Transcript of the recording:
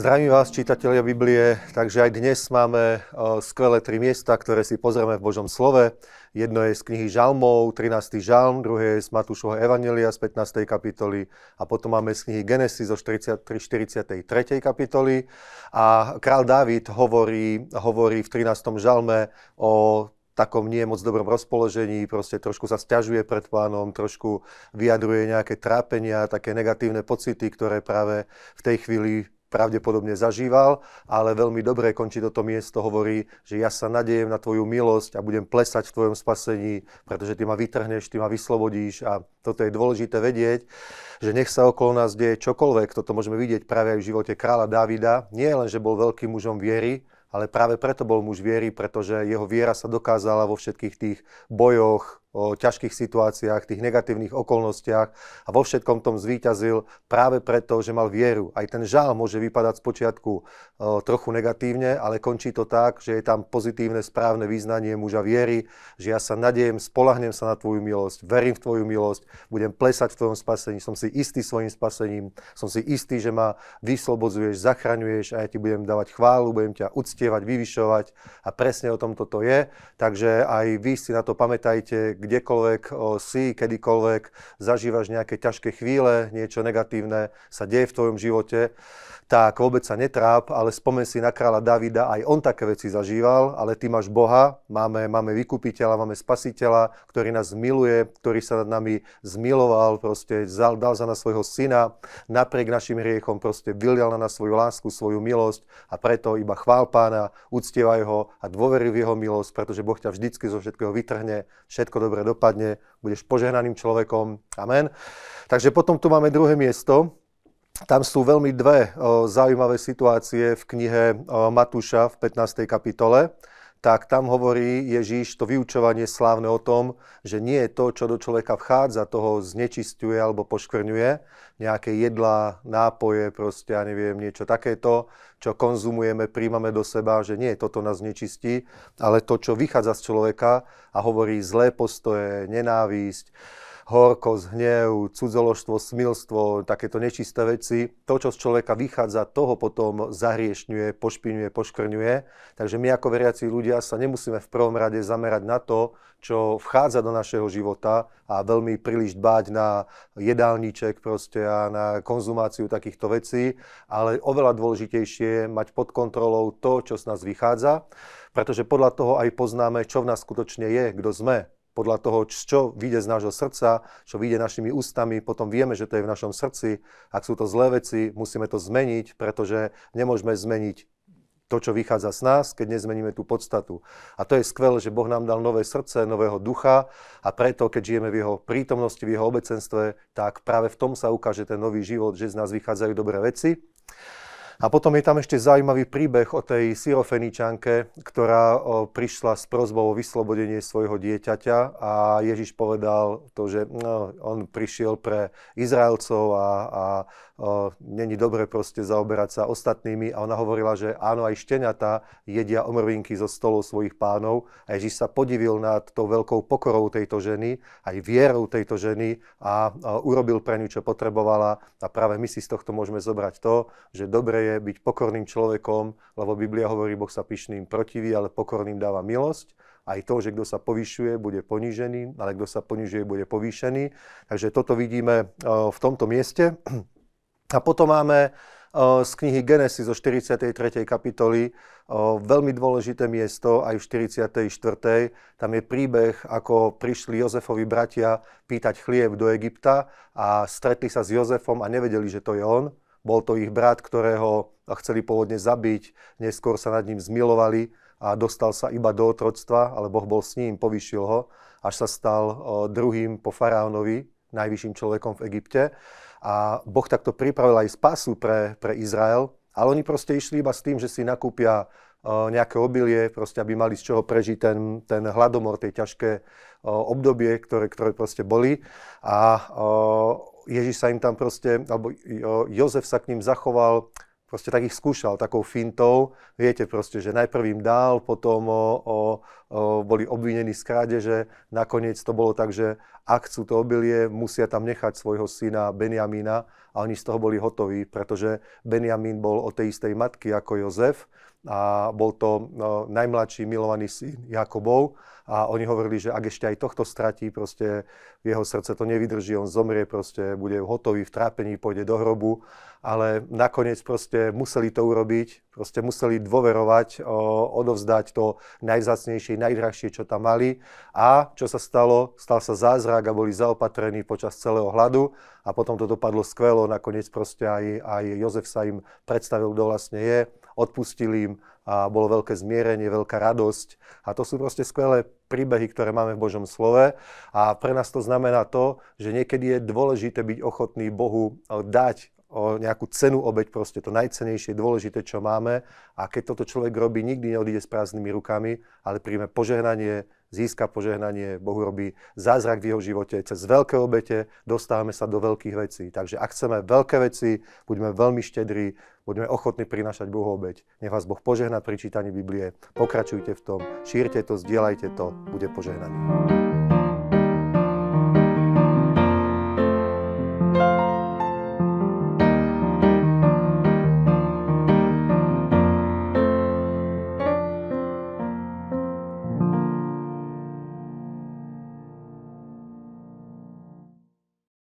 Zdravím vás, čitatelia Biblie. Takže aj dnes máme skvelé tri miesta, ktoré si pozrieme v Božom slove. Jedno je z knihy Žalmov, 13. žalm, druhé je z Matúšovho Evangelia z 15. kapitoly a potom máme z knihy Genesis zo 43, 43. kapitoly. A král Dávid hovorí, hovorí v 13. žalme o takom nie moc dobrom rozpoložení, proste trošku sa stiažuje pred pánom, trošku vyjadruje nejaké trápenia, také negatívne pocity, ktoré práve v tej chvíli pravdepodobne zažíval, ale veľmi dobre končí toto miesto, hovorí, že ja sa nadejem na tvoju milosť a budem plesať v tvojom spasení, pretože ty ma vytrhneš, ty ma vyslobodíš a toto je dôležité vedieť, že nech sa okolo nás deje čokoľvek, toto môžeme vidieť práve aj v živote kráľa Davida, nie len, že bol veľkým mužom viery, ale práve preto bol muž viery, pretože jeho viera sa dokázala vo všetkých tých bojoch, o ťažkých situáciách, tých negatívnych okolnostiach a vo všetkom tom zvíťazil práve preto, že mal vieru. Aj ten žál môže vypadať z počiatku o, trochu negatívne, ale končí to tak, že je tam pozitívne, správne význanie muža viery, že ja sa nadejem, spolahnem sa na tvoju milosť, verím v tvoju milosť, budem plesať v tvojom spasení, som si istý svojim spasením, som si istý, že ma vyslobodzuješ, zachraňuješ a ja ti budem dávať chválu, budem ťa uctievať, vyvyšovať a presne o tom toto je. Takže aj vy si na to pamätajte, kdekoľvek si, kedykoľvek zažívaš nejaké ťažké chvíle, niečo negatívne sa deje v tvojom živote, tak vôbec sa netráp, ale spomen si na kráľa Davida, aj on také veci zažíval, ale ty máš Boha, máme, máme vykupiteľa, máme spasiteľa, ktorý nás miluje, ktorý sa nad nami zmiloval, proste dal, za nás svojho syna, napriek našim hriechom proste vylial na nás svoju lásku, svoju milosť a preto iba chvál pána, uctievaj ho a dôvery v jeho milosť, pretože Boh ťa vždycky zo všetkého vytrhne, všetko dobre dopadne, budeš požehnaným človekom. Amen. Takže potom tu máme druhé miesto, tam sú veľmi dve zaujímavé situácie v knihe Matúša v 15. kapitole. Tak tam hovorí Ježíš to vyučovanie slávne o tom, že nie je to, čo do človeka vchádza, toho znečistuje alebo poškvrňuje. Nejaké jedlá, nápoje, proste, ja neviem, niečo takéto, čo konzumujeme, príjmame do seba, že nie toto nás nečistí, ale to, čo vychádza z človeka a hovorí zlé postoje, nenávisť, horkosť, hnev, cudzoložstvo, smilstvo, takéto nečisté veci. To, čo z človeka vychádza, toho potom zahriešňuje, pošpiňuje, poškrňuje. Takže my ako veriaci ľudia sa nemusíme v prvom rade zamerať na to, čo vchádza do našeho života a veľmi príliš dbať na jedálniček proste a na konzumáciu takýchto vecí, ale oveľa dôležitejšie je mať pod kontrolou to, čo z nás vychádza, pretože podľa toho aj poznáme, čo v nás skutočne je, kto sme podľa toho, čo vyjde z nášho srdca, čo vyjde našimi ústami, potom vieme, že to je v našom srdci. Ak sú to zlé veci, musíme to zmeniť, pretože nemôžeme zmeniť to, čo vychádza z nás, keď nezmeníme tú podstatu. A to je skvelé, že Boh nám dal nové srdce, nového ducha a preto, keď žijeme v jeho prítomnosti, v jeho obecenstve, tak práve v tom sa ukáže ten nový život, že z nás vychádzajú dobré veci. A potom je tam ešte zaujímavý príbeh o tej syrofeničanke, ktorá prišla s prozbou o vyslobodenie svojho dieťaťa a Ježiš povedal to, že no, on prišiel pre Izraelcov a, a o, není dobre proste zaoberať sa ostatnými. A ona hovorila, že áno, aj šteniatá jedia omrvinky zo stolov svojich pánov. A Ježiš sa podivil nad tou veľkou pokorou tejto ženy, aj vierou tejto ženy a, a urobil pre ňu, čo potrebovala. A práve my si z tohto môžeme zobrať to, že dobre je byť pokorným človekom, lebo Biblia hovorí, Boh sa pyšným protiví, ale pokorným dáva milosť aj to, že kto sa povyšuje, bude ponížený, ale kto sa ponižuje, bude povýšený. Takže toto vidíme v tomto mieste. A potom máme z knihy Genesis zo 43. kapitoly veľmi dôležité miesto aj v 44. Tam je príbeh, ako prišli Jozefovi bratia pýtať chlieb do Egypta a stretli sa s Jozefom a nevedeli, že to je on. Bol to ich brat, ktorého chceli pôvodne zabiť, neskôr sa nad ním zmilovali a dostal sa iba do otroctva, ale Boh bol s ním, povyšil ho, až sa stal druhým po faraónovi, najvyšším človekom v Egypte. A Boh takto pripravil aj spásu pre, pre Izrael, ale oni proste išli iba s tým, že si nakúpia nejaké obilie, proste aby mali z čoho prežiť ten, ten hladomor, tej ťažké obdobie, ktoré, ktoré proste boli. A Ježiš sa im tam proste, alebo Jozef sa k ním zachoval proste tak ich skúšal takou fintou. Viete proste, že najprv im dal, potom o, o, o, boli obvinení z krádeže. Nakoniec to bolo tak, že ak chcú to obilie, musia tam nechať svojho syna Benjamína a oni z toho boli hotoví, pretože Benjamín bol od tej istej matky ako Jozef a bol to no, najmladší milovaný syn Jakobov a oni hovorili, že ak ešte aj tohto stratí, proste jeho srdce to nevydrží, on zomrie, proste bude hotový v trápení, pôjde do hrobu, ale nakoniec proste museli to urobiť, proste museli dôverovať, odovzdať to najvzácnejšie, najdrahšie, čo tam mali a čo sa stalo? Stal sa zázrak a boli zaopatrení počas celého hladu a potom to dopadlo skvelo, nakoniec proste aj, aj Jozef sa im predstavil, kto vlastne je, odpustili im a bolo veľké zmierenie, veľká radosť. A to sú proste skvelé príbehy, ktoré máme v Božom slove. A pre nás to znamená to, že niekedy je dôležité byť ochotný Bohu dať o nejakú cenu obeď, proste to najcenejšie, dôležité, čo máme. A keď toto človek robí, nikdy neodíde s prázdnymi rukami, ale príjme požehnanie, získa požehnanie, Boh robí zázrak v jeho živote. Cez veľké obete dostávame sa do veľkých vecí. Takže ak chceme veľké veci, buďme veľmi štedrí, buďme ochotní prinášať Bohu obeť. Nech vás Boh požehná pri čítaní Biblie. Pokračujte v tom, šírte to, zdieľajte to, bude požehnaný.